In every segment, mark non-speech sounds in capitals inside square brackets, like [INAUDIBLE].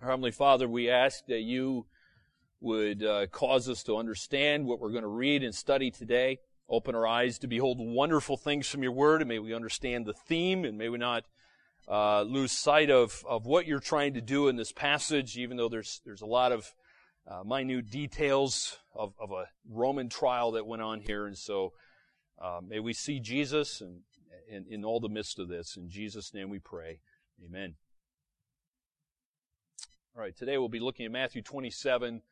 Our Heavenly Father, we ask that you would uh, cause us to understand what we're going to read and study today. Open our eyes to behold wonderful things from your word, and may we understand the theme, and may we not uh, lose sight of, of what you're trying to do in this passage, even though there's, there's a lot of uh, minute details of, of a Roman trial that went on here. And so uh, may we see Jesus and, in all the midst of this. In Jesus' name we pray. Amen. All right, today we'll be looking at Matthew 27,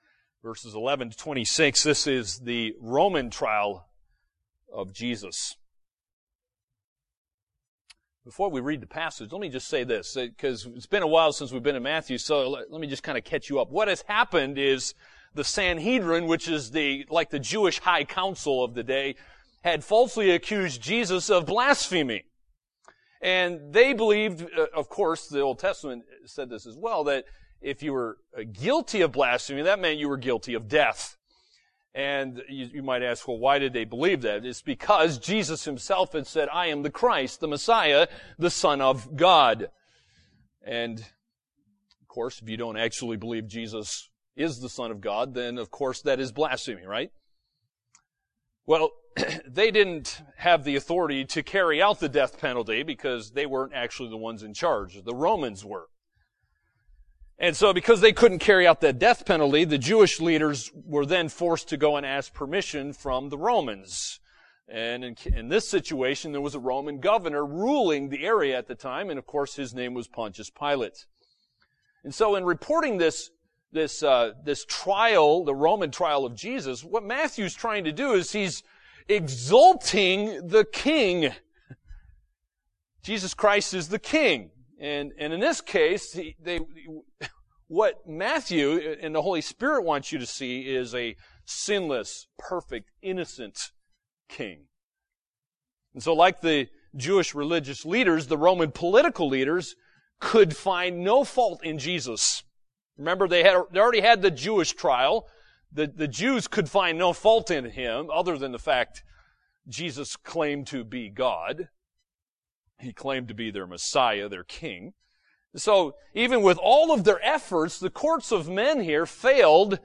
verses 11 to 26. This is the Roman trial of Jesus. Before we read the passage, let me just say this, because it's been a while since we've been in Matthew, so let, let me just kind of catch you up. What has happened is the Sanhedrin, which is the, like the Jewish high council of the day, had falsely accused Jesus of blasphemy. And they believed, uh, of course, the Old Testament said this as well, that if you were uh, guilty of blasphemy, that meant you were guilty of death. And you, you, might ask, well, why did they believe that? It's because Jesus himself had said, I am the Christ, the Messiah, the Son of God. And, of course, if you don't actually believe Jesus is the Son of God, then of course that is blasphemy, right? Well, [CLEARS THROAT] they didn't have the authority to carry out the death penalty because they weren't actually the ones in charge. The Romans were. And so because they couldn't carry out that death penalty, the Jewish leaders were then forced to go and ask permission from the Romans. And in, in, this situation, there was a Roman governor ruling the area at the time, and of course his name was Pontius Pilate. And so in reporting this, this, uh, this trial, the Roman trial of Jesus, what Matthew's trying to do is he's exalting the king. [LAUGHS] Jesus Christ is the king. And, and in this case, he, they, what Matthew and the Holy Spirit wants you to see is a sinless, perfect, innocent king. And so like the Jewish religious leaders, the Roman political leaders could find no fault in Jesus. Remember, they had, they already had the Jewish trial. The, the Jews could find no fault in him other than the fact Jesus claimed to be God. He claimed to be their Messiah, their King. So even with all of their efforts, the courts of men here failed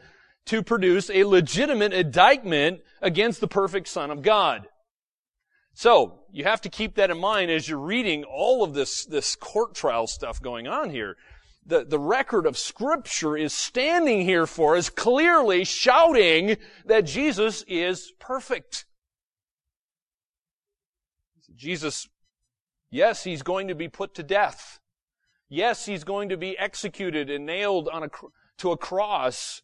to produce a legitimate indictment against the perfect Son of God. So you have to keep that in mind as you're reading all of this, this court trial stuff going on here. The, the record of scripture is standing here for us clearly shouting that Jesus is perfect. Jesus Yes, he's going to be put to death. Yes, he's going to be executed and nailed on a, to a cross.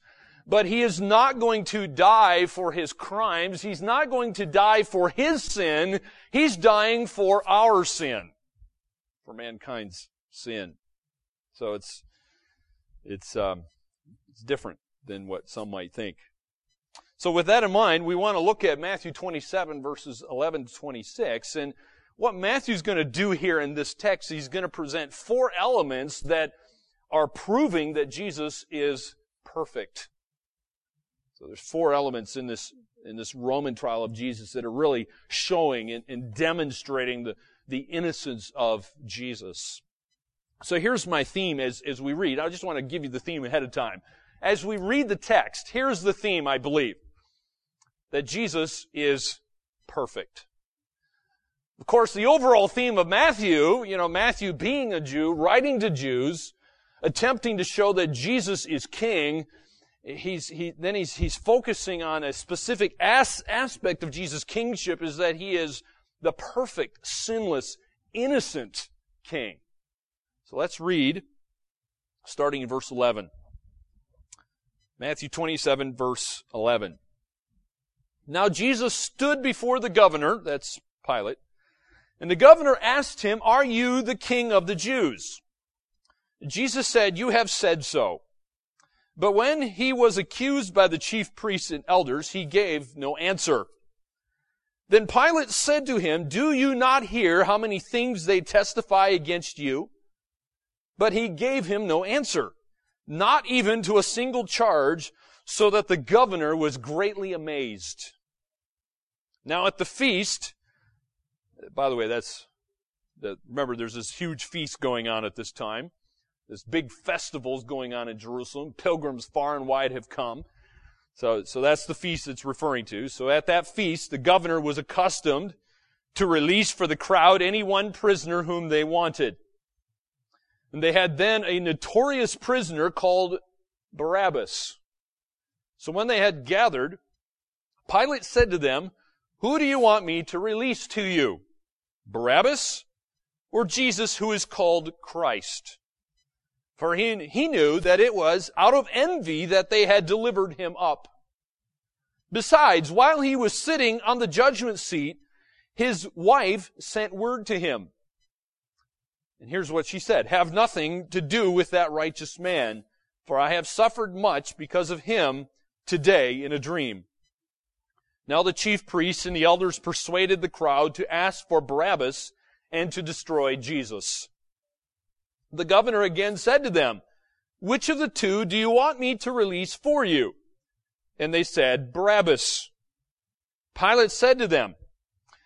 But he is not going to die for his crimes. He's not going to die for his sin. He's dying for our sin. For mankind's sin. So it's, it's, um, it's different than what some might think. So with that in mind, we want to look at Matthew 27 verses 11 to 26 and what Matthew's going to do here in this text, he's going to present four elements that are proving that Jesus is perfect. So there's four elements in this, in this Roman trial of Jesus that are really showing and, and demonstrating the, the innocence of Jesus. So here's my theme as, as we read. I just want to give you the theme ahead of time. As we read the text, here's the theme, I believe. That Jesus is perfect. Of course, the overall theme of Matthew, you know, Matthew being a Jew, writing to Jews, attempting to show that Jesus is king, he's, he, then he's, he's focusing on a specific as, aspect of Jesus' kingship is that he is the perfect, sinless, innocent king. So let's read, starting in verse 11. Matthew 27 verse 11. Now Jesus stood before the governor, that's Pilate, and the governor asked him, Are you the king of the Jews? Jesus said, You have said so. But when he was accused by the chief priests and elders, he gave no answer. Then Pilate said to him, Do you not hear how many things they testify against you? But he gave him no answer, not even to a single charge, so that the governor was greatly amazed. Now at the feast, by the way, that's, the, remember there's this huge feast going on at this time. this big festival's going on in Jerusalem. Pilgrims far and wide have come. So, so that's the feast it's referring to. So at that feast, the governor was accustomed to release for the crowd any one prisoner whom they wanted. And they had then a notorious prisoner called Barabbas. So when they had gathered, Pilate said to them, Who do you want me to release to you? Barabbas or Jesus who is called Christ? For he, he knew that it was out of envy that they had delivered him up. Besides, while he was sitting on the judgment seat, his wife sent word to him. And here's what she said, have nothing to do with that righteous man, for I have suffered much because of him today in a dream. Now the chief priests and the elders persuaded the crowd to ask for Barabbas and to destroy Jesus. The governor again said to them, Which of the two do you want me to release for you? And they said, Barabbas. Pilate said to them,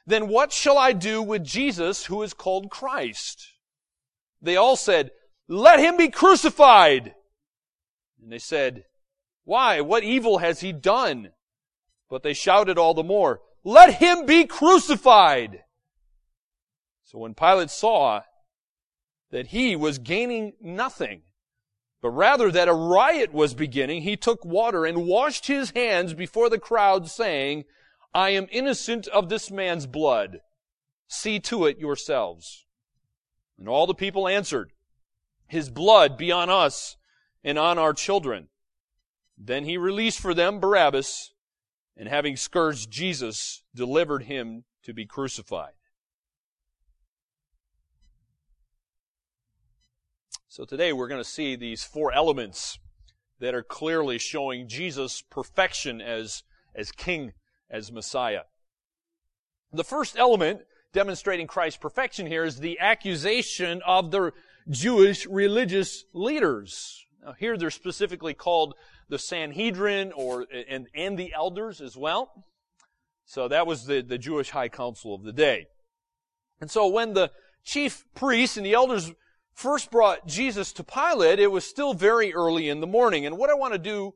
Then what shall I do with Jesus who is called Christ? They all said, Let him be crucified. And they said, Why? What evil has he done? But they shouted all the more, Let him be crucified! So when Pilate saw that he was gaining nothing, but rather that a riot was beginning, he took water and washed his hands before the crowd, saying, I am innocent of this man's blood. See to it yourselves. And all the people answered, His blood be on us and on our children. Then he released for them Barabbas, and having scourged Jesus, delivered him to be crucified. So today we're going to see these four elements that are clearly showing Jesus' perfection as, as King, as Messiah. The first element demonstrating Christ's perfection here is the accusation of the Jewish religious leaders. Now here they're specifically called the Sanhedrin or, and, and the elders as well. So that was the, the Jewish high council of the day. And so when the chief priests and the elders first brought Jesus to Pilate, it was still very early in the morning. And what I want to do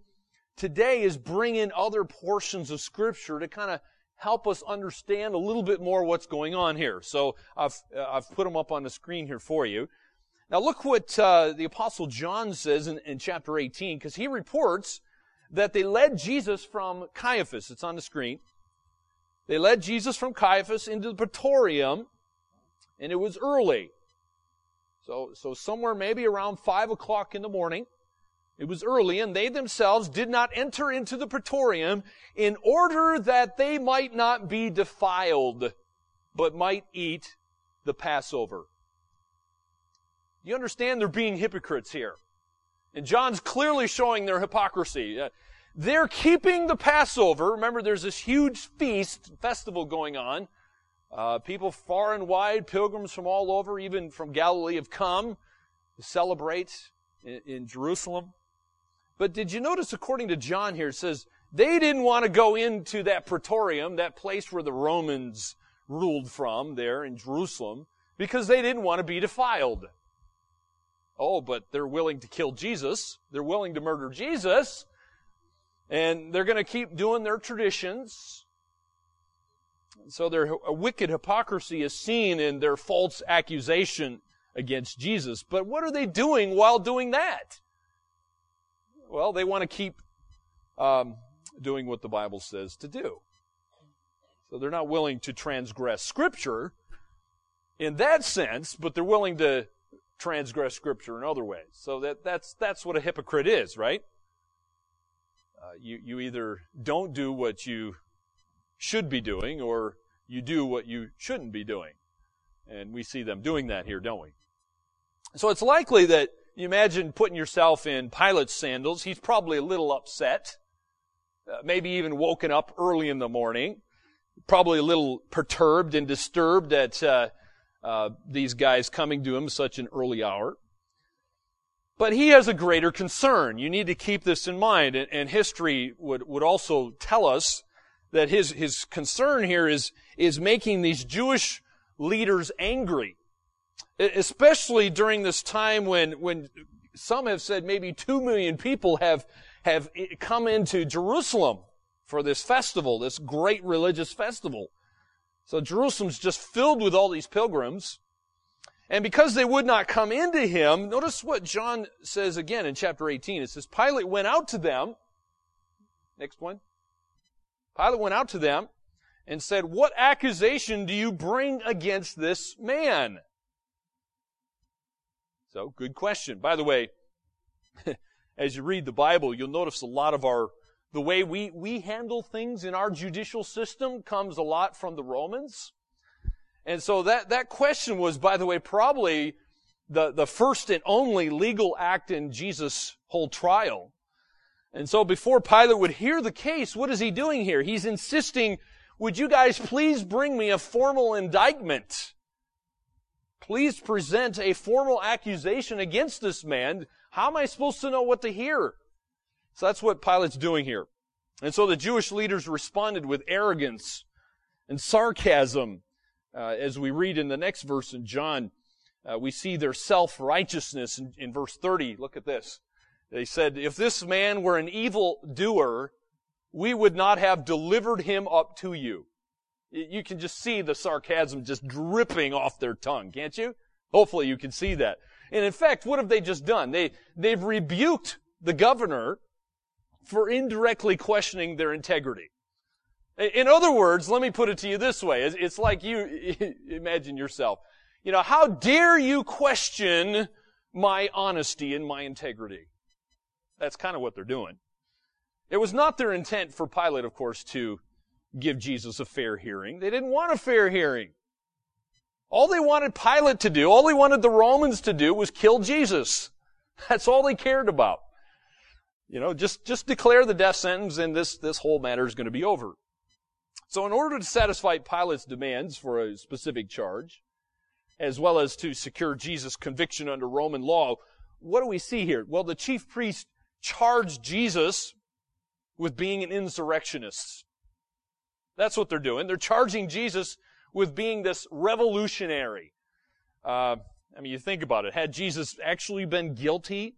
today is bring in other portions of scripture to kind of help us understand a little bit more what's going on here. So I've, I've put them up on the screen here for you. Now look what uh, the apostle John says in, in chapter 18, because he reports that they led Jesus from Caiaphas. It's on the screen. They led Jesus from Caiaphas into the praetorium, and it was early. So, so somewhere maybe around five o'clock in the morning. It was early, and they themselves did not enter into the praetorium in order that they might not be defiled, but might eat the Passover. You understand they're being hypocrites here. And John's clearly showing their hypocrisy. Uh, they're keeping the Passover. Remember, there's this huge feast, festival going on. Uh, people far and wide, pilgrims from all over, even from Galilee, have come to celebrate in, in Jerusalem. But did you notice, according to John here, it says they didn't want to go into that praetorium, that place where the Romans ruled from there in Jerusalem, because they didn't want to be defiled. Oh, but they're willing to kill Jesus. They're willing to murder Jesus. And they're going to keep doing their traditions. So their wicked hypocrisy is seen in their false accusation against Jesus. But what are they doing while doing that? Well, they want to keep um, doing what the Bible says to do. So they're not willing to transgress Scripture in that sense, but they're willing to transgress Scripture in other ways. So that, that's, that's what a hypocrite is, right? Uh, you, you either don't do what you should be doing or you do what you shouldn't be doing. And we see them doing that here, don't we? So it's likely that you imagine putting yourself in Pilate's sandals. He's probably a little upset. Uh, maybe even woken up early in the morning. Probably a little perturbed and disturbed at uh, uh, these guys coming to him such an early hour. But he has a greater concern. You need to keep this in mind. And, and history would, would also tell us that his, his concern here is, is making these Jewish leaders angry. Especially during this time when, when some have said maybe two million people have, have come into Jerusalem for this festival, this great religious festival. So Jerusalem's just filled with all these pilgrims. And because they would not come into him, notice what John says again in chapter 18. It says, Pilate went out to them. Next one. Pilate went out to them and said, What accusation do you bring against this man? So, good question. By the way, [LAUGHS] as you read the Bible, you'll notice a lot of our, the way we, we handle things in our judicial system comes a lot from the Romans. And so that, that question was, by the way, probably the, the first and only legal act in Jesus' whole trial. And so before Pilate would hear the case, what is he doing here? He's insisting, would you guys please bring me a formal indictment? Please present a formal accusation against this man. How am I supposed to know what to hear? So that's what Pilate's doing here. And so the Jewish leaders responded with arrogance and sarcasm uh, as we read in the next verse in John, uh, we see their self-righteousness in, in verse 30. Look at this. They said, if this man were an evil doer, we would not have delivered him up to you. You can just see the sarcasm just dripping off their tongue, can't you? Hopefully you can see that. And in fact, what have they just done? They, they've rebuked the governor for indirectly questioning their integrity. In other words, let me put it to you this way. It's like you, [LAUGHS] imagine yourself. You know, how dare you question my honesty and my integrity? That's kind of what they're doing. It was not their intent for Pilate, of course, to give Jesus a fair hearing. They didn't want a fair hearing. All they wanted Pilate to do, all they wanted the Romans to do was kill Jesus. That's all they cared about. You know, just, just declare the death sentence and this, this whole matter is going to be over. So in order to satisfy Pilate's demands for a specific charge, as well as to secure Jesus' conviction under Roman law, what do we see here? Well, the chief priest charged Jesus with being an insurrectionist. That's what they're doing. They're charging Jesus with being this revolutionary. Uh, I mean, you think about it. Had Jesus actually been guilty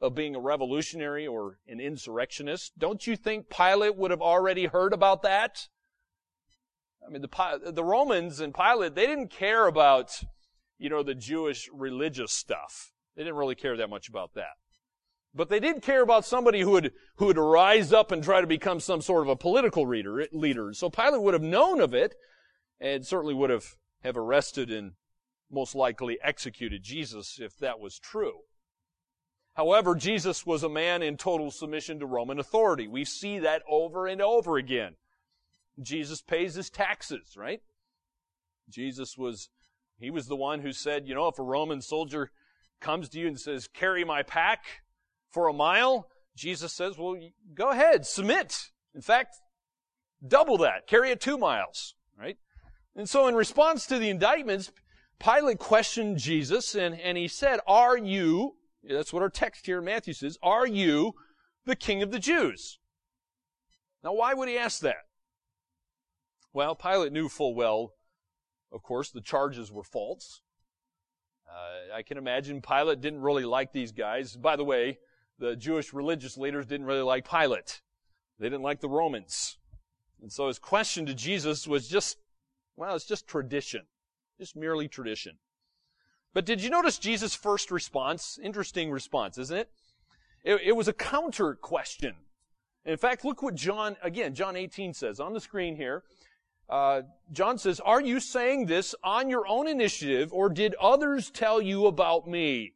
of being a revolutionary or an insurrectionist, don't you think Pilate would have already heard about that? I mean, the, the Romans and Pilate, they didn't care about, you know, the Jewish religious stuff. They didn't really care that much about that. But they did care about somebody who would, who would rise up and try to become some sort of a political leader, leader. So Pilate would have known of it and certainly would have, have arrested and most likely executed Jesus if that was true. However, Jesus was a man in total submission to Roman authority. We see that over and over again. Jesus pays his taxes, right? Jesus was, he was the one who said, you know, if a Roman soldier comes to you and says, carry my pack for a mile, Jesus says, well, go ahead, submit. In fact, double that, carry it two miles, right? And so in response to the indictments, Pilate questioned Jesus and, and he said, are you, that's what our text here in Matthew says, are you the king of the Jews? Now why would he ask that? Well, Pilate knew full well, of course, the charges were false. Uh, I can imagine Pilate didn't really like these guys. By the way, the Jewish religious leaders didn't really like Pilate. They didn't like the Romans. And so his question to Jesus was just, well, it's just tradition. Just merely tradition. But did you notice Jesus' first response? Interesting response, isn't it? It, it was a counter question. In fact, look what John, again, John 18 says on the screen here. Uh, John says, Are you saying this on your own initiative, or did others tell you about me?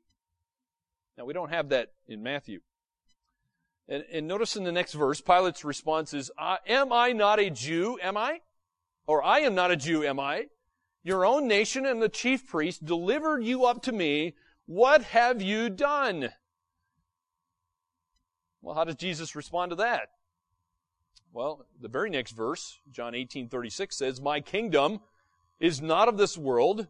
Now, we don't have that in Matthew. And, and notice in the next verse, Pilate's response is, Am I not a Jew, am I? Or I am not a Jew, am I? Your own nation and the chief priest delivered you up to me. What have you done? Well, how does Jesus respond to that? Well, the very next verse, John 18:36 says, "My kingdom is not of this world.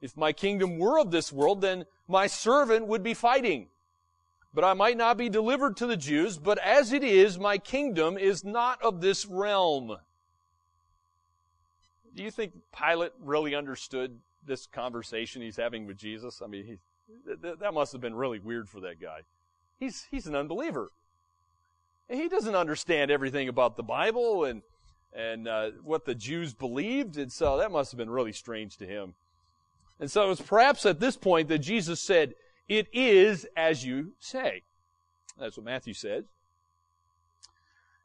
If my kingdom were of this world, then my servant would be fighting. But I might not be delivered to the Jews, but as it is, my kingdom is not of this realm." Do you think Pilate really understood this conversation he's having with Jesus? I mean, he, that must have been really weird for that guy. He's, he's an unbeliever. He doesn't understand everything about the Bible and, and uh, what the Jews believed, and so that must have been really strange to him. And so it was perhaps at this point that Jesus said, It is as you say. That's what Matthew said.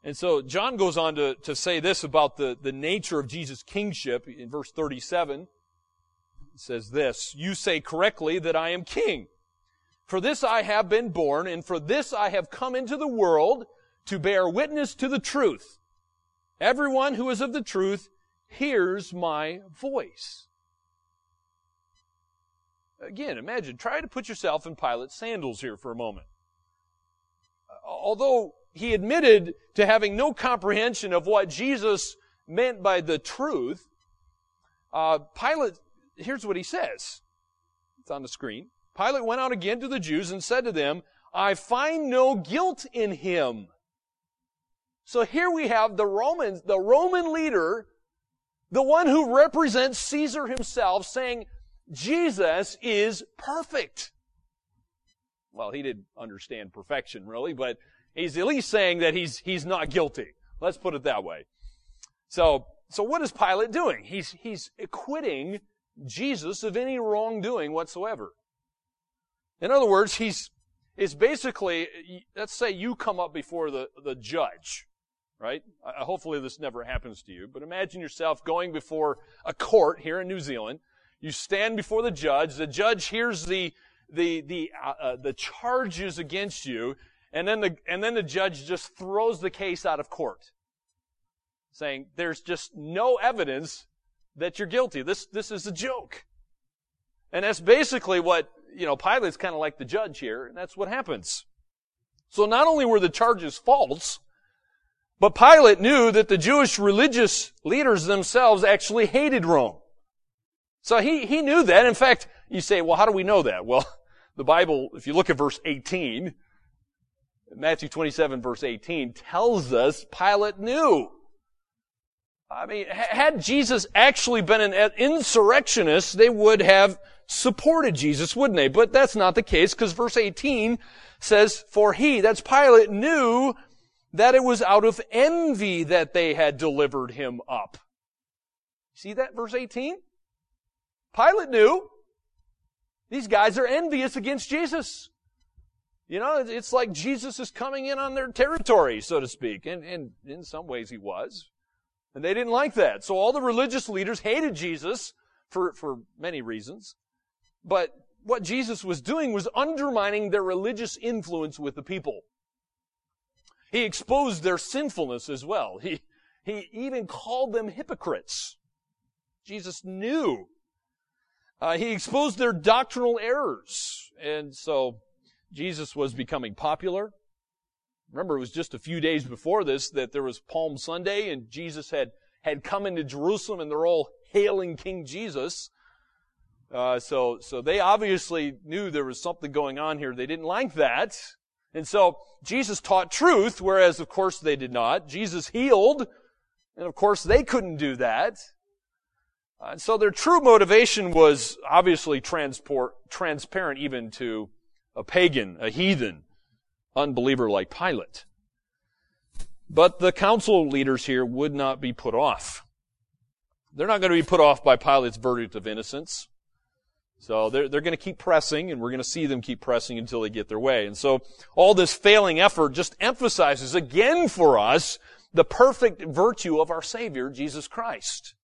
And so John goes on to, to say this about the, the nature of Jesus' kingship in verse 37. It says this, You say correctly that I am king. For this I have been born, and for this I have come into the world to bear witness to the truth. Everyone who is of the truth hears my voice. Again, imagine, try to put yourself in Pilate's sandals here for a moment. Although he admitted to having no comprehension of what Jesus meant by the truth, uh, Pilate, here's what he says. It's on the screen. Pilate went out again to the Jews and said to them, I find no guilt in him. So here we have the Romans, the Roman leader, the one who represents Caesar himself saying, Jesus is perfect. Well, he didn't understand perfection really, but he's at least saying that he's, he's not guilty. Let's put it that way. So, so what is Pilate doing? He's, he's acquitting Jesus of any wrongdoing whatsoever. In other words, he's, it's basically, let's say you come up before the, the judge right? hopefully this never happens to you, but imagine yourself going before a court here in New Zealand. You stand before the judge. The judge hears the the the uh, uh, the charges against you, and then the and then the judge just throws the case out of court, saying there's just no evidence that you're guilty. This this is a joke, and that's basically what you know. Pilate's kind of like the judge here, and that's what happens. So not only were the charges false, but Pilate knew that the Jewish religious leaders themselves actually hated Rome. So he, he knew that. In fact, you say, well, how do we know that? Well, [LAUGHS] the Bible, if you look at verse 18, Matthew 27 verse 18 tells us Pilate knew. I mean, had Jesus actually been an insurrectionist, they would have supported Jesus, wouldn't they? But that's not the case because verse 18 says, for he, that's Pilate, knew that it was out of envy that they had delivered him up. See that verse 18? Pilate knew. These guys are envious against Jesus. You know, it's like Jesus is coming in on their territory, so to speak. And, and in some ways he was. And they didn't like that. So all the religious leaders hated Jesus for, for many reasons. But what Jesus was doing was undermining their religious influence with the people. He exposed their sinfulness as well. He, he even called them hypocrites. Jesus knew. Uh, he exposed their doctrinal errors. And so Jesus was becoming popular. Remember, it was just a few days before this that there was Palm Sunday and Jesus had, had come into Jerusalem and they're all hailing King Jesus. Uh, so, so they obviously knew there was something going on here. They didn't like that. And so Jesus taught truth, whereas of course they did not. Jesus healed, and of course they couldn't do that. Uh, and so their true motivation was obviously transport, transparent even to a pagan, a heathen, unbeliever like Pilate. But the council leaders here would not be put off. They're not going to be put off by Pilate's verdict of innocence. So they're, they're going to keep pressing, and we're going to see them keep pressing until they get their way. And so all this failing effort just emphasizes again for us the perfect virtue of our Savior, Jesus Christ.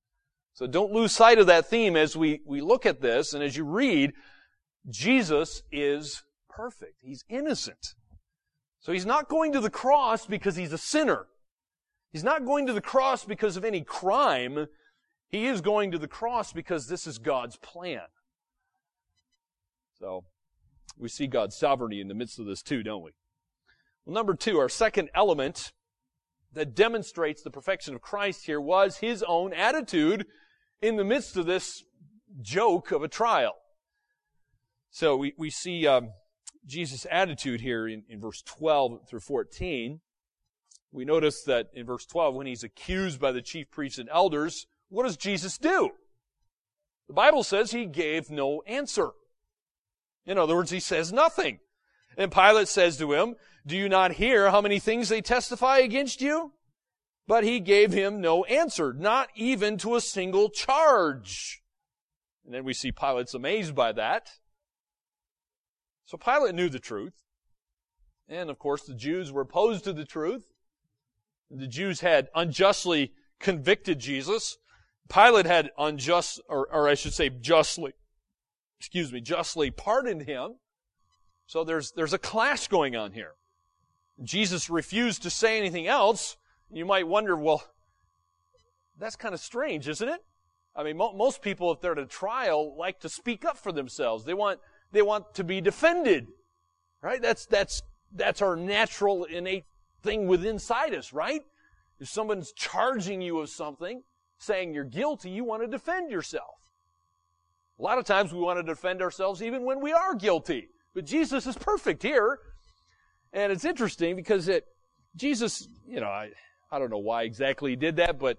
So don't lose sight of that theme as we, we look at this and as you read, Jesus is perfect. He's innocent. So he's not going to the cross because he's a sinner. He's not going to the cross because of any crime. He is going to the cross because this is God's plan. So we see God's sovereignty in the midst of this too, don't we? Well, number two, our second element that demonstrates the perfection of Christ here was his own attitude in the midst of this joke of a trial. So we, we see um, Jesus' attitude here in, in verse 12 through 14. We notice that in verse 12, when he's accused by the chief priests and elders, what does Jesus do? The Bible says he gave no answer. In other words, he says nothing. And Pilate says to him, Do you not hear how many things they testify against you? But he gave him no answer, not even to a single charge. And then we see Pilate's amazed by that. So Pilate knew the truth. And of course, the Jews were opposed to the truth. The Jews had unjustly convicted Jesus. Pilate had unjust, or, or I should say justly, excuse me, justly pardoned him. So there's, there's a clash going on here. Jesus refused to say anything else. You might wonder, well, that's kind of strange, isn't it? I mean, mo- most people, if they're at a trial, like to speak up for themselves. They want, they want to be defended. Right? That's, that's, that's our natural innate thing within inside us, right? If someone's charging you of something, saying you're guilty, you want to defend yourself. A lot of times we want to defend ourselves even when we are guilty. But Jesus is perfect here. And it's interesting because it, Jesus, you know, I, I don't know why exactly he did that, but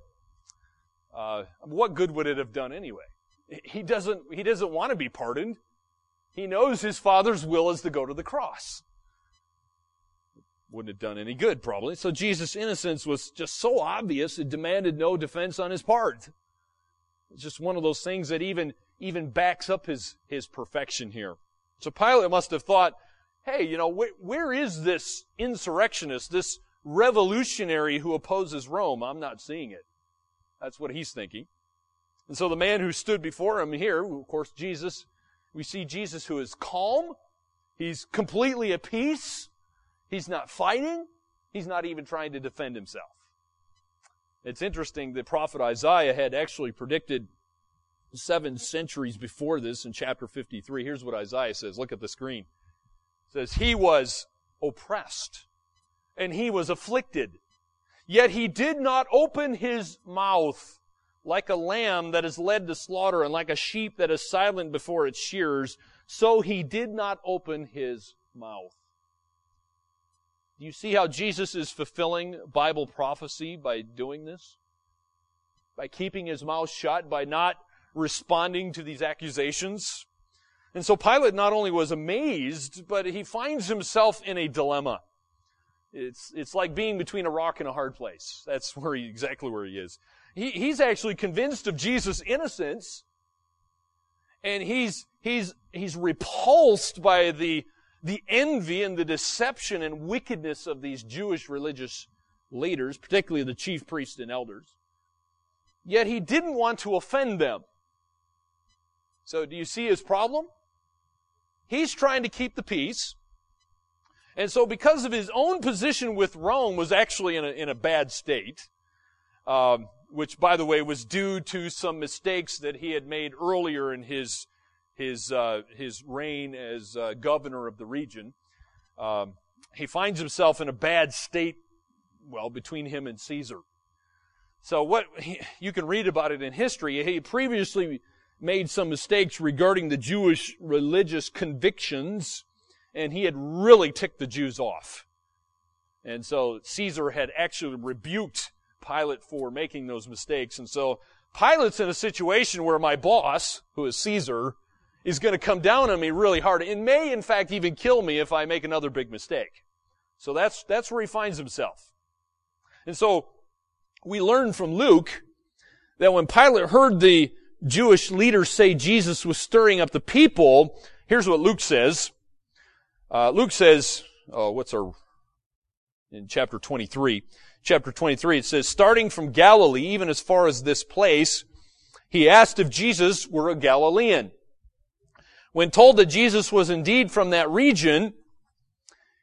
uh, what good would it have done anyway? He doesn't, he doesn't want to be pardoned. He knows his father's will is to go to the cross. Wouldn't have done any good, probably. So Jesus' innocence was just so obvious, it demanded no defense on his part. It's just one of those things that even, even backs up his, his perfection here. So Pilate must have thought, hey, you know, wh- where is this insurrectionist, this revolutionary who opposes Rome? I'm not seeing it. That's what he's thinking. And so the man who stood before him here, of course, Jesus, we see Jesus who is calm. He's completely at peace. He's not fighting. He's not even trying to defend himself. It's interesting the prophet Isaiah had actually predicted seven centuries before this in chapter 53. Here's what Isaiah says. Look at the screen. It says, He was oppressed and he was afflicted, yet he did not open his mouth like a lamb that is led to slaughter and like a sheep that is silent before its shears, so he did not open his mouth. Do you see how Jesus is fulfilling Bible prophecy by doing this? By keeping his mouth shut, by not responding to these accusations? And so Pilate not only was amazed, but he finds himself in a dilemma. It's, it's like being between a rock and a hard place. That's where he, exactly where he is. He, he's actually convinced of Jesus' innocence, and he's, he's, he's repulsed by the, the envy and the deception and wickedness of these Jewish religious leaders, particularly the chief priests and elders. Yet he didn't want to offend them. So do you see his problem? He's trying to keep the peace. And so because of his own position with Rome was actually in a, in a bad state, um, which, by the way, was due to some mistakes that he had made earlier in his his uh, his reign as uh, governor of the region. Um, he finds himself in a bad state, well, between him and Caesar. So what he, you can read about it in history. He previously made some mistakes regarding the Jewish religious convictions, and he had really ticked the Jews off. And so Caesar had actually rebuked Pilate for making those mistakes. And so Pilate's in a situation where my boss, who is Caesar, is going to come down on me really hard and may in fact even kill me if I make another big mistake. So that's, that's where he finds himself. And so we learn from Luke that when Pilate heard the Jewish leaders say Jesus was stirring up the people, here's what Luke says. Uh, Luke says, oh, what's our, in chapter 23, chapter 23, it says, starting from Galilee, even as far as this place, he asked if Jesus were a Galilean. When told that Jesus was indeed from that region,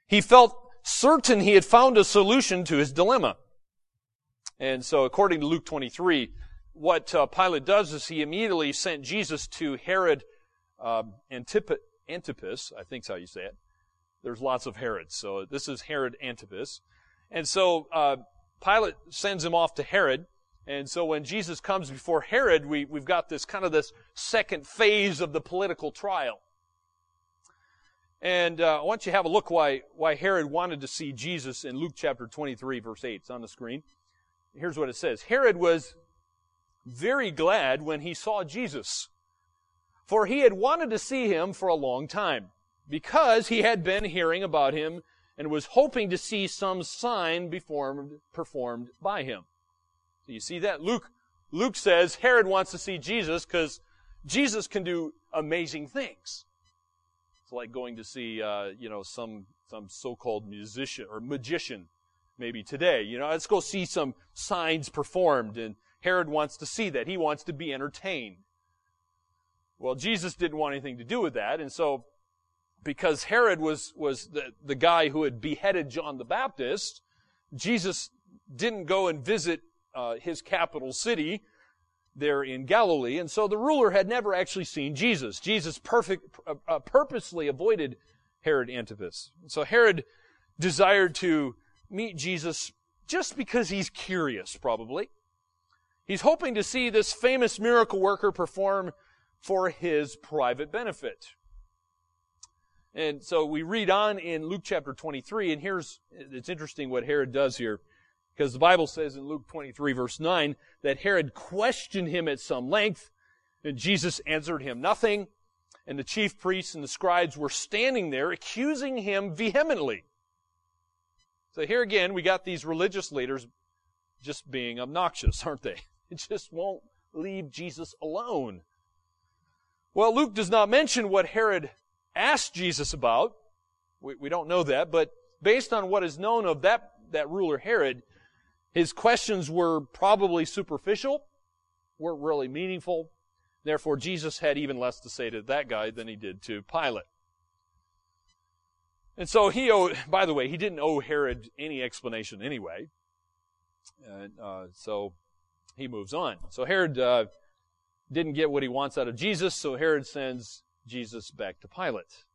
he felt certain he had found a solution to his dilemma. And so according to Luke 23, what uh, Pilate does is he immediately sent Jesus to Herod um, Antip- Antipas, I think's how you say it. There's lots of Herods, so this is Herod Antipas. And so uh, Pilate sends him off to Herod. And so when Jesus comes before Herod, we, we've got this kind of this second phase of the political trial. And uh, I want you to have a look why, why Herod wanted to see Jesus in Luke chapter 23, verse 8. It's on the screen. Here's what it says Herod was very glad when he saw Jesus, For he had wanted to see him for a long time, because he had been hearing about him and was hoping to see some sign performed, performed by him. So you see that? Luke, Luke says Herod wants to see Jesus because Jesus can do amazing things. It's like going to see, uh, you know, some, some so-called musician or magician maybe today. You know, let's go see some signs performed. And Herod wants to see that. He wants to be entertained. Well, Jesus didn't want anything to do with that. And so, because Herod was, was the, the guy who had beheaded John the Baptist, Jesus didn't go and visit uh, his capital city there in Galilee. And so the ruler had never actually seen Jesus. Jesus perfect, uh, uh, purposely avoided Herod Antipas. So Herod desired to meet Jesus just because he's curious, probably. He's hoping to see this famous miracle worker perform for his private benefit. And so we read on in Luke chapter 23, and here's, it's interesting what Herod does here, because the Bible says in Luke 23 verse 9 that Herod questioned him at some length, and Jesus answered him nothing, and the chief priests and the scribes were standing there accusing him vehemently. So here again, we got these religious leaders just being obnoxious, aren't they? [LAUGHS] It just won't leave Jesus alone. Well, Luke does not mention what Herod asked Jesus about. We, we don't know that, but based on what is known of that, that ruler Herod, his questions were probably superficial, weren't really meaningful. Therefore, Jesus had even less to say to that guy than he did to Pilate. And so he owed, by the way, he didn't owe Herod any explanation anyway. And uh, so he moves on. So Herod uh, didn't get what he wants out of Jesus, so Herod sends Jesus back to Pilate.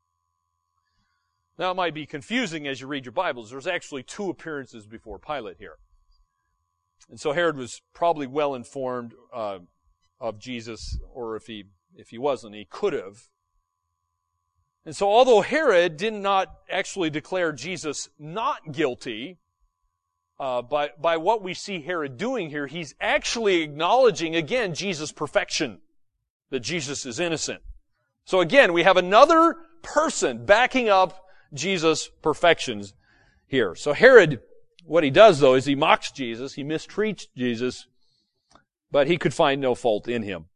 Now it might be confusing as you read your Bibles. There's actually two appearances before Pilate here. And so Herod was probably well informed uh, of Jesus, or if he if he wasn't, he could have. And so although Herod did not actually declare Jesus not guilty, uh, by, by what we see Herod doing here, he's actually acknowledging again Jesus' perfection, that Jesus is innocent. So again, we have another person backing up Jesus' perfections here. So Herod, what he does though is he mocks Jesus, he mistreats Jesus, but he could find no fault in him.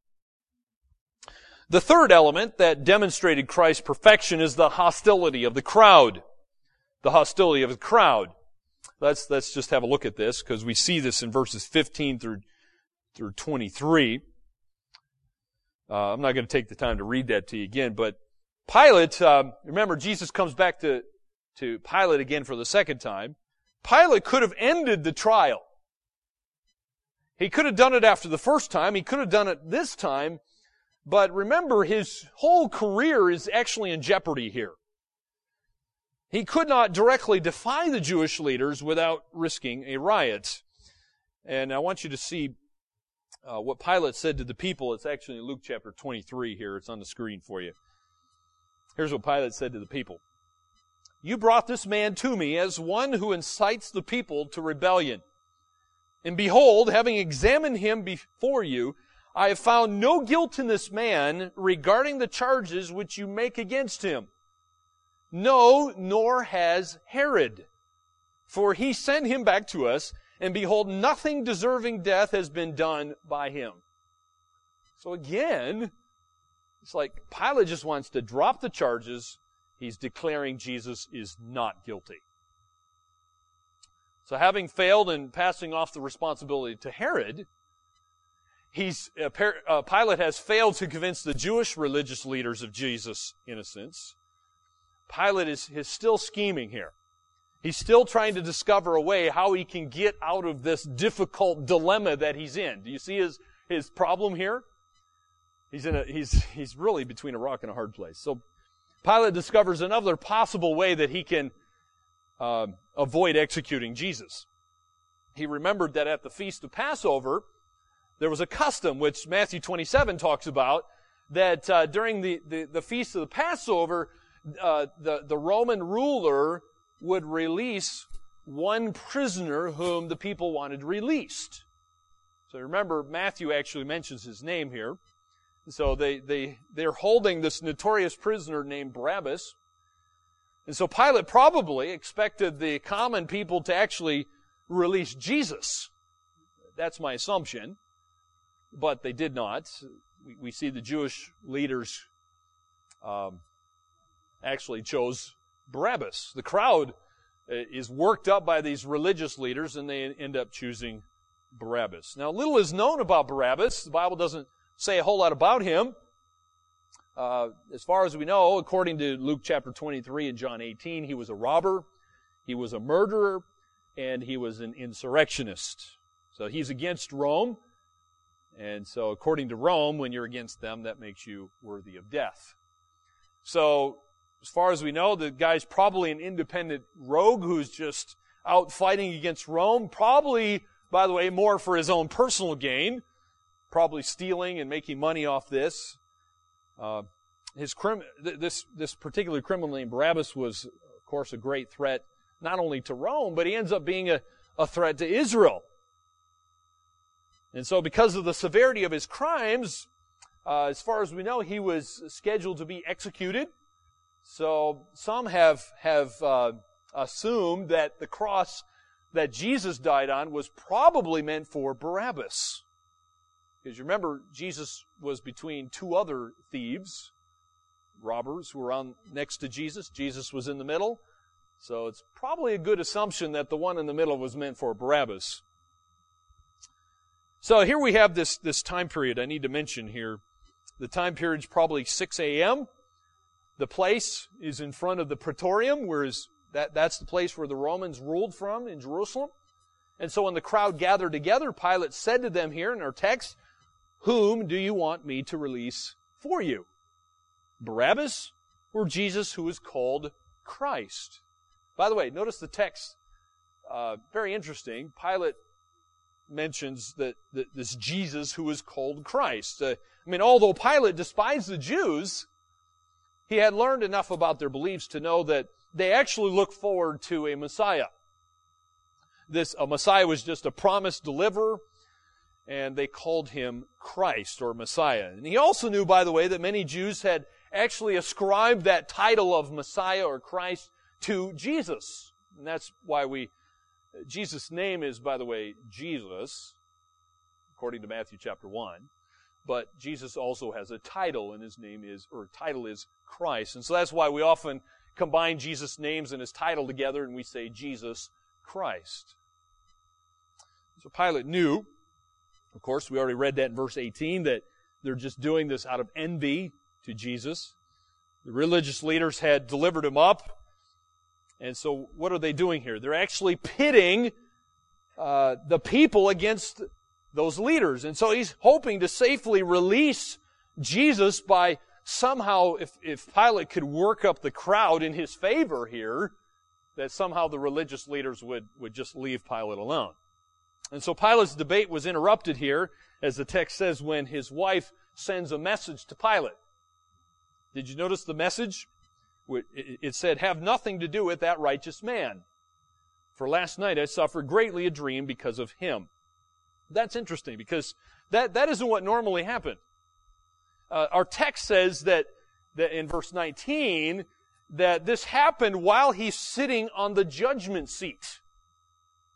The third element that demonstrated Christ's perfection is the hostility of the crowd. The hostility of the crowd. Let's, let's just have a look at this because we see this in verses 15 through, through 23. Uh, I'm not going to take the time to read that to you again, but Pilate, um, remember Jesus comes back to, to Pilate again for the second time. Pilate could have ended the trial. He could have done it after the first time. He could have done it this time. But remember, his whole career is actually in jeopardy here. He could not directly defy the Jewish leaders without risking a riot. And I want you to see uh, what Pilate said to the people. It's actually in Luke chapter 23 here. It's on the screen for you. Here's what Pilate said to the people. You brought this man to me as one who incites the people to rebellion. And behold, having examined him before you, I have found no guilt in this man regarding the charges which you make against him. No, nor has Herod. For he sent him back to us, and behold, nothing deserving death has been done by him. So again, it's like Pilate just wants to drop the charges. He's declaring Jesus is not guilty. So having failed in passing off the responsibility to Herod, he's, uh, uh, Pilate has failed to convince the Jewish religious leaders of Jesus' innocence. Pilate is, is still scheming here. He's still trying to discover a way how he can get out of this difficult dilemma that he's in. Do you see his, his problem here? He's in a, he's, he's really between a rock and a hard place. So Pilate discovers another possible way that he can uh, avoid executing Jesus. He remembered that at the feast of Passover, there was a custom which Matthew 27 talks about that uh, during the, the, the, feast of the Passover, uh, the, the Roman ruler would release one prisoner whom the people wanted released. So remember, Matthew actually mentions his name here. So they, they, they're holding this notorious prisoner named Barabbas. And so Pilate probably expected the common people to actually release Jesus. That's my assumption. But they did not. We, we see the Jewish leaders um, actually chose Barabbas. The crowd uh, is worked up by these religious leaders and they end up choosing Barabbas. Now, little is known about Barabbas. The Bible doesn't say a whole lot about him. Uh, as far as we know, according to Luke chapter 23 and John 18, he was a robber, he was a murderer, and he was an insurrectionist. So he's against Rome. And so according to Rome, when you're against them, that makes you worthy of death. So as far as we know, the guy's probably an independent rogue who's just out fighting against Rome, probably, by the way, more for his own personal gain, probably stealing and making money off this. Uh, his crim- this this particular criminal named Barabbas was, of course, a great threat not only to Rome, but he ends up being a, a threat to Israel. And so, because of the severity of his crimes, uh, as far as we know, he was scheduled to be executed. So some have have uh, assumed that the cross that Jesus died on was probably meant for Barabbas. Because you remember, Jesus was between two other thieves, robbers who were on next to Jesus. Jesus was in the middle. So it's probably a good assumption that the one in the middle was meant for Barabbas. So here we have this, this time period I need to mention here. The time period is probably 6 a.m. The place is in front of the Praetorium, whereas that, that's the place where the Romans ruled from in Jerusalem. And so when the crowd gathered together, Pilate said to them here in our text, Whom do you want me to release for you? Barabbas or Jesus who is called Christ? By the way, notice the text. Uh, very interesting. Pilate mentions that, that, this Jesus who is called Christ. Uh, I mean, although Pilate despised the Jews, he had learned enough about their beliefs to know that they actually looked forward to a Messiah. This, a Messiah was just a promised deliverer, and they called him Christ or Messiah. And he also knew, by the way, that many Jews had actually ascribed that title of Messiah or Christ to Jesus. And that's why we, Jesus' name is, by the way, Jesus, according to Matthew chapter 1 but Jesus also has a title, and his name is, or title is Christ. And so that's why we often combine Jesus' names and his title together, and we say Jesus Christ. So Pilate knew, of course, we already read that in verse 18, that they're just doing this out of envy to Jesus. The religious leaders had delivered him up. And so what are they doing here? They're actually pitting uh, the people against those leaders. And so he's hoping to safely release Jesus by somehow, if, if Pilate could work up the crowd in his favor here, that somehow the religious leaders would, would just leave Pilate alone. And so Pilate's debate was interrupted here, as the text says, when his wife sends a message to Pilate. Did you notice the message? It said, have nothing to do with that righteous man. For last night I suffered greatly a dream because of him. That's interesting because that, that isn't what normally happened. Uh, our text says that, that in verse 19 that this happened while he's sitting on the judgment seat.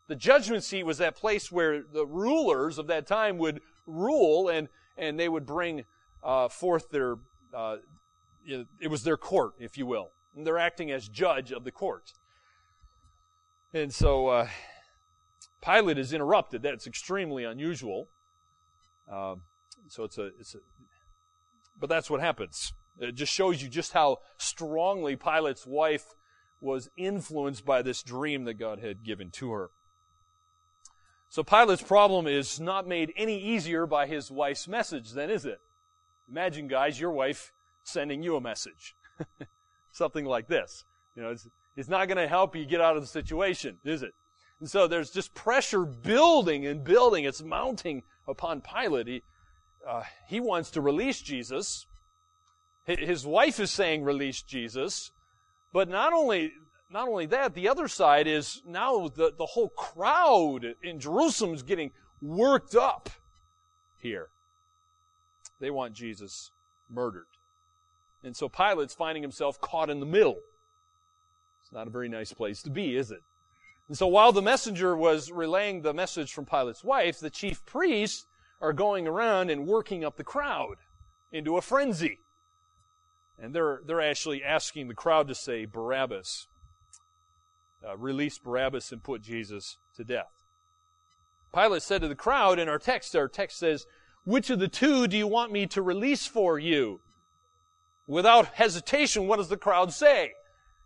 The judgment seat was that place where the rulers of that time would rule and, and they would bring uh, forth their, uh, it was their court, if you will. And they're acting as judge of the court. And so, uh, Pilate is interrupted. That's extremely unusual. Uh, so it's a, it's a, but that's what happens. It just shows you just how strongly Pilate's wife was influenced by this dream that God had given to her. So Pilate's problem is not made any easier by his wife's message, then is it? Imagine, guys, your wife sending you a message. [LAUGHS] Something like this. You know, it's, it's not going to help you get out of the situation, is it? And so there's just pressure building and building. It's mounting upon Pilate. He, uh, he wants to release Jesus. His wife is saying release Jesus. But not only, not only that, the other side is now the, the whole crowd in Jerusalem is getting worked up here. They want Jesus murdered. And so Pilate's finding himself caught in the middle. It's not a very nice place to be, is it? And so while the messenger was relaying the message from Pilate's wife, the chief priests are going around and working up the crowd into a frenzy. And they're, they're actually asking the crowd to say, Barabbas. Uh, release Barabbas and put Jesus to death. Pilate said to the crowd in our text, our text says, which of the two do you want me to release for you? Without hesitation, what does the crowd say?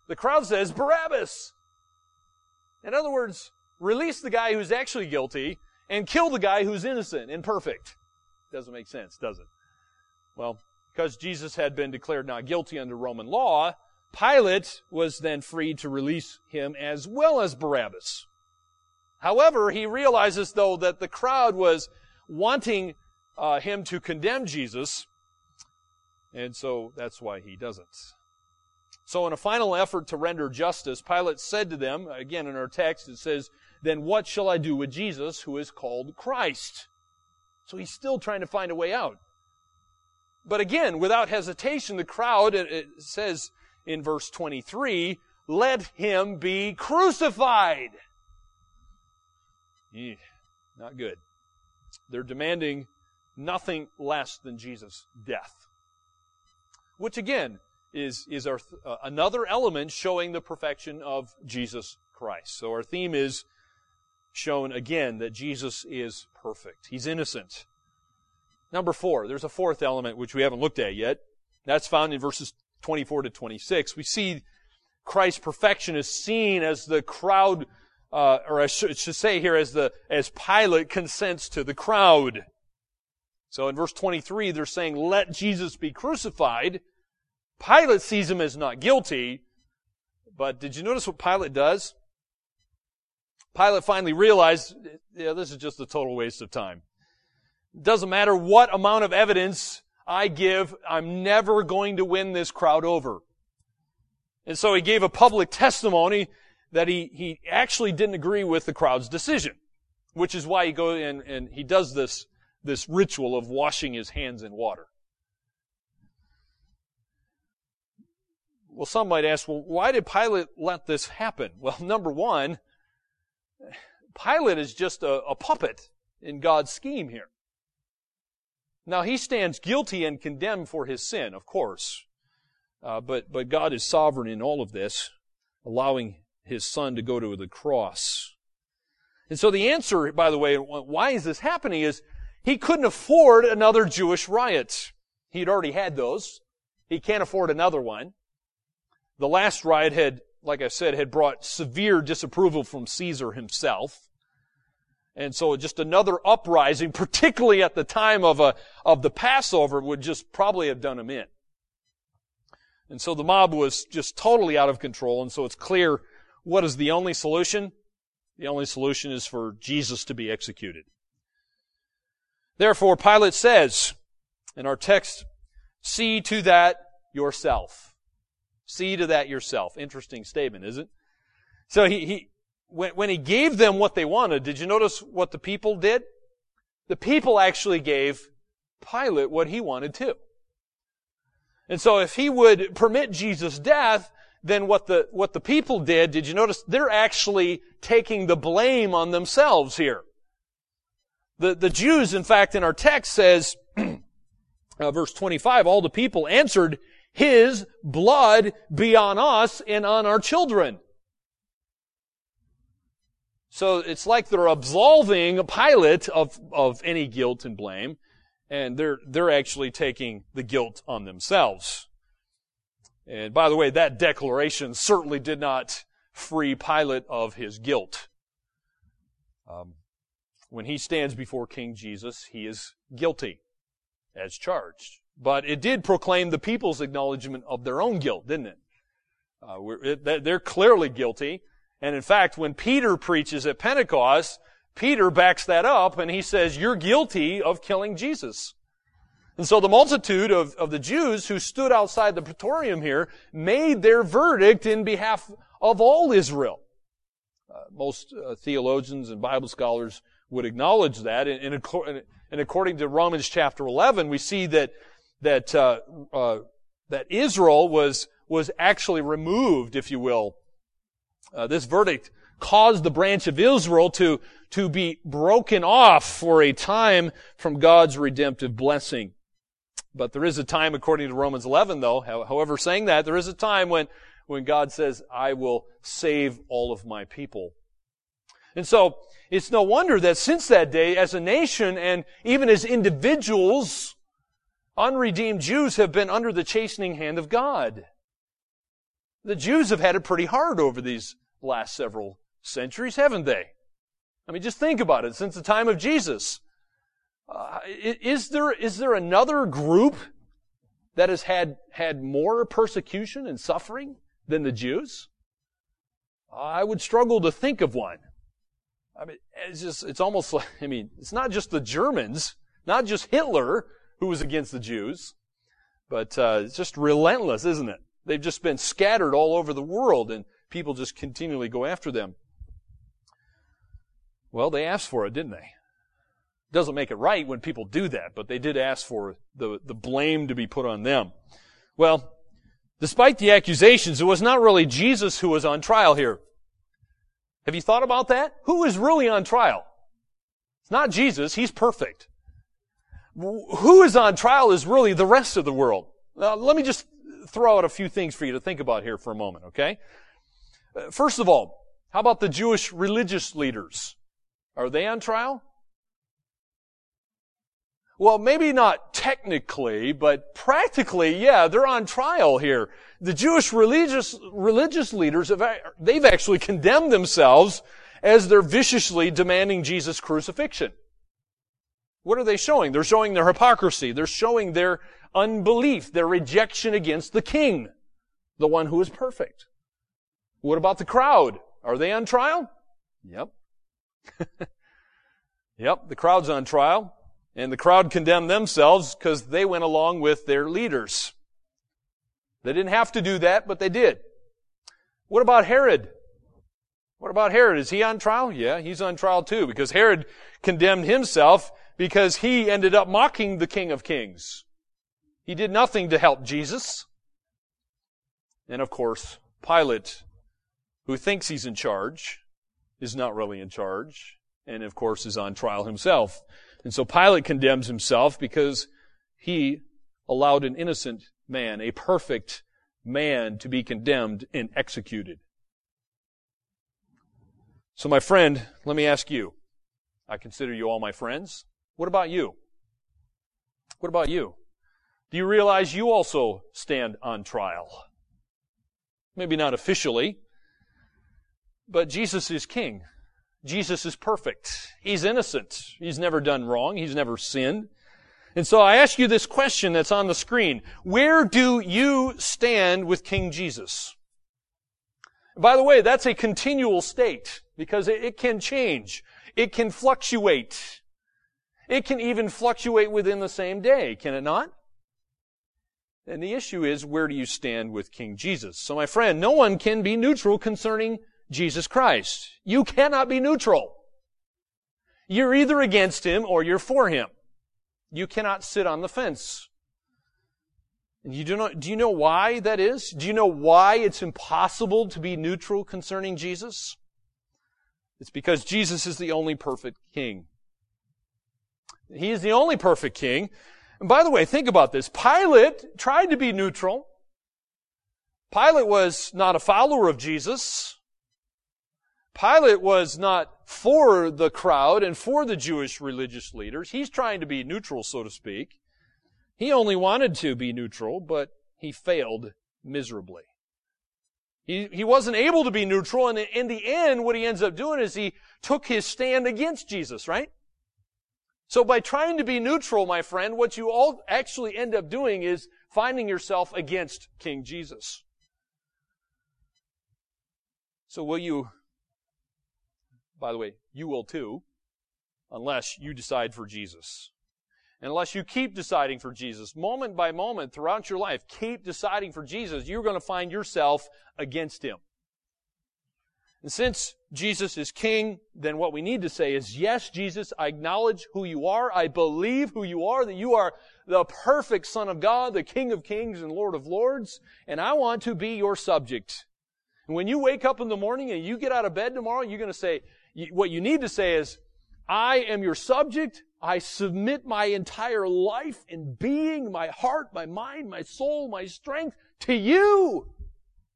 The crowd says, Barabbas. In other words, release the guy who's actually guilty and kill the guy who's innocent and perfect. Doesn't make sense, does it? Well, because Jesus had been declared not guilty under Roman law, Pilate was then free to release him as well as Barabbas. However, he realizes though that the crowd was wanting uh, him to condemn Jesus, and so that's why he doesn't. So in a final effort to render justice, Pilate said to them, again in our text, it says, Then what shall I do with Jesus who is called Christ? So he's still trying to find a way out. But again, without hesitation, the crowd, it says in verse 23, let him be crucified. not good. They're demanding nothing less than Jesus' death. Which again is, is our, uh, another element showing the perfection of Jesus Christ. So our theme is shown again that Jesus is perfect. He's innocent. Number four, there's a fourth element which we haven't looked at yet. That's found in verses 24 to 26. We see Christ's perfection is seen as the crowd, uh, or I should, say here, as the as Pilate consents to the crowd. So in verse 23, they're saying, let Jesus be crucified. Pilate sees him as not guilty. But did you notice what Pilate does? Pilate finally realized, yeah, this is just a total waste of time. Doesn't matter what amount of evidence I give, I'm never going to win this crowd over. And so he gave a public testimony that he, he actually didn't agree with the crowd's decision, which is why he goes and, and he does this this ritual of washing his hands in water. Well, some might ask, well, why did Pilate let this happen? Well, [LAUGHS] number one, Pilate is just a, a puppet in God's scheme here. Now, he stands guilty and condemned for his sin, of course. Uh, but, but God is sovereign in all of this, allowing his son to go to the cross. And so the answer, by the way, why is this happening is he couldn't afford another Jewish riot. He'd already had those. He can't afford another one. The last riot had, like I said, had brought severe disapproval from Caesar himself. And so just another uprising, [LAUGHS] particularly at the time of a, of the Passover, would just probably have done him in. And so the mob was just totally out of control. And so it's clear what is the only solution? The only solution is for Jesus to be executed. Therefore, Pilate says in our text, see to that yourself. See to that yourself. Interesting statement, isn't it? So he, he when, when he gave them what they wanted, did you notice what the people did? The people actually gave Pilate what he wanted too. And so if he would permit Jesus' death, then what the, what the people did, did you notice? They're actually taking the blame on themselves here. The, the Jews, in fact, in our text says, [CLEARS THROAT] uh, verse 25, all the people answered, His blood be on us and on our children. So it's like they're absolving Pilate of, of any guilt and blame, and they're, they're actually taking the guilt on themselves. And by the way, that declaration certainly did not free Pilate of his guilt. Um, when he stands before King Jesus, he is guilty as charged. But it did proclaim the people's acknowledgement of their own guilt, didn't it? Uh, it they're clearly guilty. And in fact, when Peter preaches at Pentecost, Peter backs that up and he says, you're guilty of killing Jesus. And so the multitude of, of the Jews who stood outside the praetorium here made their verdict in behalf of all Israel. Uh, most uh, theologians and Bible scholars would acknowledge that. And, and, and according to Romans chapter 11, we see that, that, uh, uh, that Israel was, was actually removed, if you will. Uh, this verdict caused the branch of Israel to, to be broken off for a time from God's redemptive blessing. But there is a time, according to Romans 11, though, however saying that, there is a time when, when God says, I will save all of my people. And so, it's no wonder that since that day, as a nation and even as individuals, unredeemed Jews have been under the chastening hand of God. The Jews have had it pretty hard over these last several centuries, haven't they? I mean, just think about it. Since the time of Jesus, uh, is there is there another group that has had had more persecution and suffering than the Jews? I would struggle to think of one. I mean, it's just it's almost like I mean, it's not just the Germans, not just Hitler who was against the Jews, but uh, it's just relentless, isn't it? They've just been scattered all over the world, and people just continually go after them. Well, they asked for it, didn't they? Doesn't make it right when people do that, but they did ask for the, the blame to be put on them. Well, despite the accusations, it was not really Jesus who was on trial here. Have you thought about that? Who is really on trial? It's not Jesus. He's perfect. Who is on trial is really the rest of the world. Now, let me just throw out a few things for you to think about here for a moment, okay? Uh, first of all, how about the Jewish religious leaders? Are they on trial? Well, maybe not technically, but practically, yeah, they're on trial here. The Jewish religious, religious leaders they've actually condemned themselves as they're viciously demanding Jesus' crucifixion. What are they showing? They're showing their hypocrisy. They're showing their unbelief, their rejection against the king, the one who is perfect. What about the crowd? Are they on trial? Yep. [LAUGHS] yep, the crowd's on trial. And the crowd condemned themselves because they went along with their leaders. They didn't have to do that, but they did. What about Herod? What about Herod? Is he on trial? Yeah, he's on trial too, because Herod condemned himself because he ended up mocking the King of Kings. He did nothing to help Jesus. And of course, Pilate, who thinks he's in charge, is not really in charge, and of course is on trial himself. And so Pilate condemns himself because he allowed an innocent man, a perfect man, to be condemned and executed. So my friend, let me ask you. I consider you all my friends. What about you? What about you? Do you realize you also stand on trial? Maybe not officially, but Jesus is king. Jesus is perfect. He's innocent. He's never done wrong. He's never sinned. And so I ask you this question that's on the screen. Where do you stand with King Jesus? By the way, that's a continual state because it, can change. It can fluctuate. It can even fluctuate within the same day, can it not? And the issue is, where do you stand with King Jesus? So my friend, no one can be neutral concerning Jesus Christ. You cannot be neutral. You're either against him or you're for him. You cannot sit on the fence. And you do not, do you know why that is? Do you know why it's impossible to be neutral concerning Jesus? It's because Jesus is the only perfect king. He is the only perfect king. And by the way, think about this. Pilate tried to be neutral. Pilate was not a follower of Jesus. Pilate was not for the crowd and for the Jewish religious leaders. He's trying to be neutral, so to speak. He only wanted to be neutral, but he failed miserably. He, he wasn't able to be neutral, and in the end, what he ends up doing is he took his stand against Jesus, right? So by trying to be neutral, my friend, what you all actually end up doing is finding yourself against King Jesus. So will you by the way, you will too, unless you decide for Jesus. Unless you keep deciding for Jesus, moment by moment throughout your life, keep deciding for Jesus, you're going to find yourself against Him. And since Jesus is king, then what we need to say is, yes, Jesus, I acknowledge who you are. I believe who you are, that you are the perfect Son of God, the King of kings and Lord of lords, and I want to be your subject. And when you wake up in the morning and you get out of bed tomorrow, you're going to say, what you need to say is, I am your subject. I submit my entire life and being, my heart, my mind, my soul, my strength to you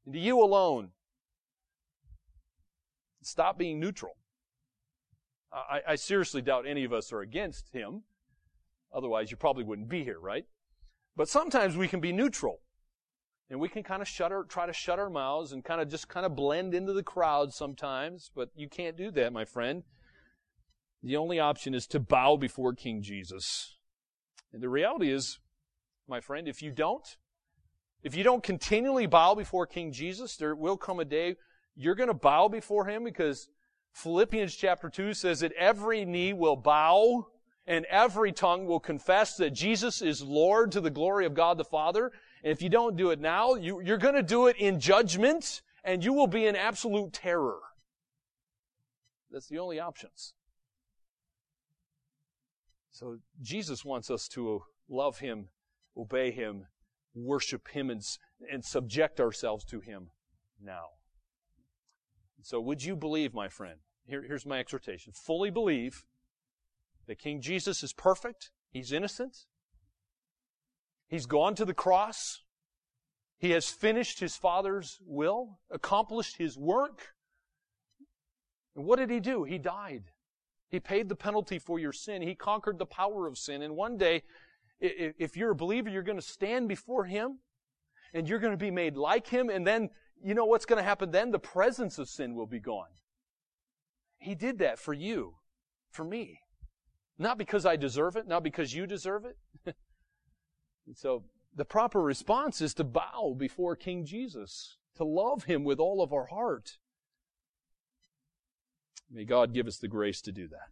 and to you alone. Stop being neutral. I, I seriously doubt any of us are against him. Otherwise, you probably wouldn't be here, right? But sometimes we can be neutral. And we can kind of shut our, try to shut our mouths and kind of just kind of blend into the crowd sometimes, but you can't do that, my friend. The only option is to bow before King Jesus. And the reality is, my friend, if you don't, if you don't continually bow before King Jesus, there will come a day you're going to bow before him because Philippians chapter 2 says that every knee will bow and every tongue will confess that Jesus is Lord to the glory of God the Father. And if you don't do it now, you, you're going to do it in judgment and you will be in absolute terror. That's the only options. So Jesus wants us to love Him, obey Him, worship Him, and, and subject ourselves to Him now. So would you believe, my friend? Here, here's my exhortation. Fully believe that King Jesus is perfect. He's innocent. He's gone to the cross. He has finished his Father's will, accomplished his work. And what did he do? He died. He paid the penalty for your sin. He conquered the power of sin. And one day, if you're a believer, you're going to stand before him and you're going to be made like him. And then you know what's going to happen then? The presence of sin will be gone. He did that for you, for me. Not because I deserve it, not because you deserve it. [LAUGHS] so the proper response is to bow before King Jesus, to love him with all of our heart. May God give us the grace to do that.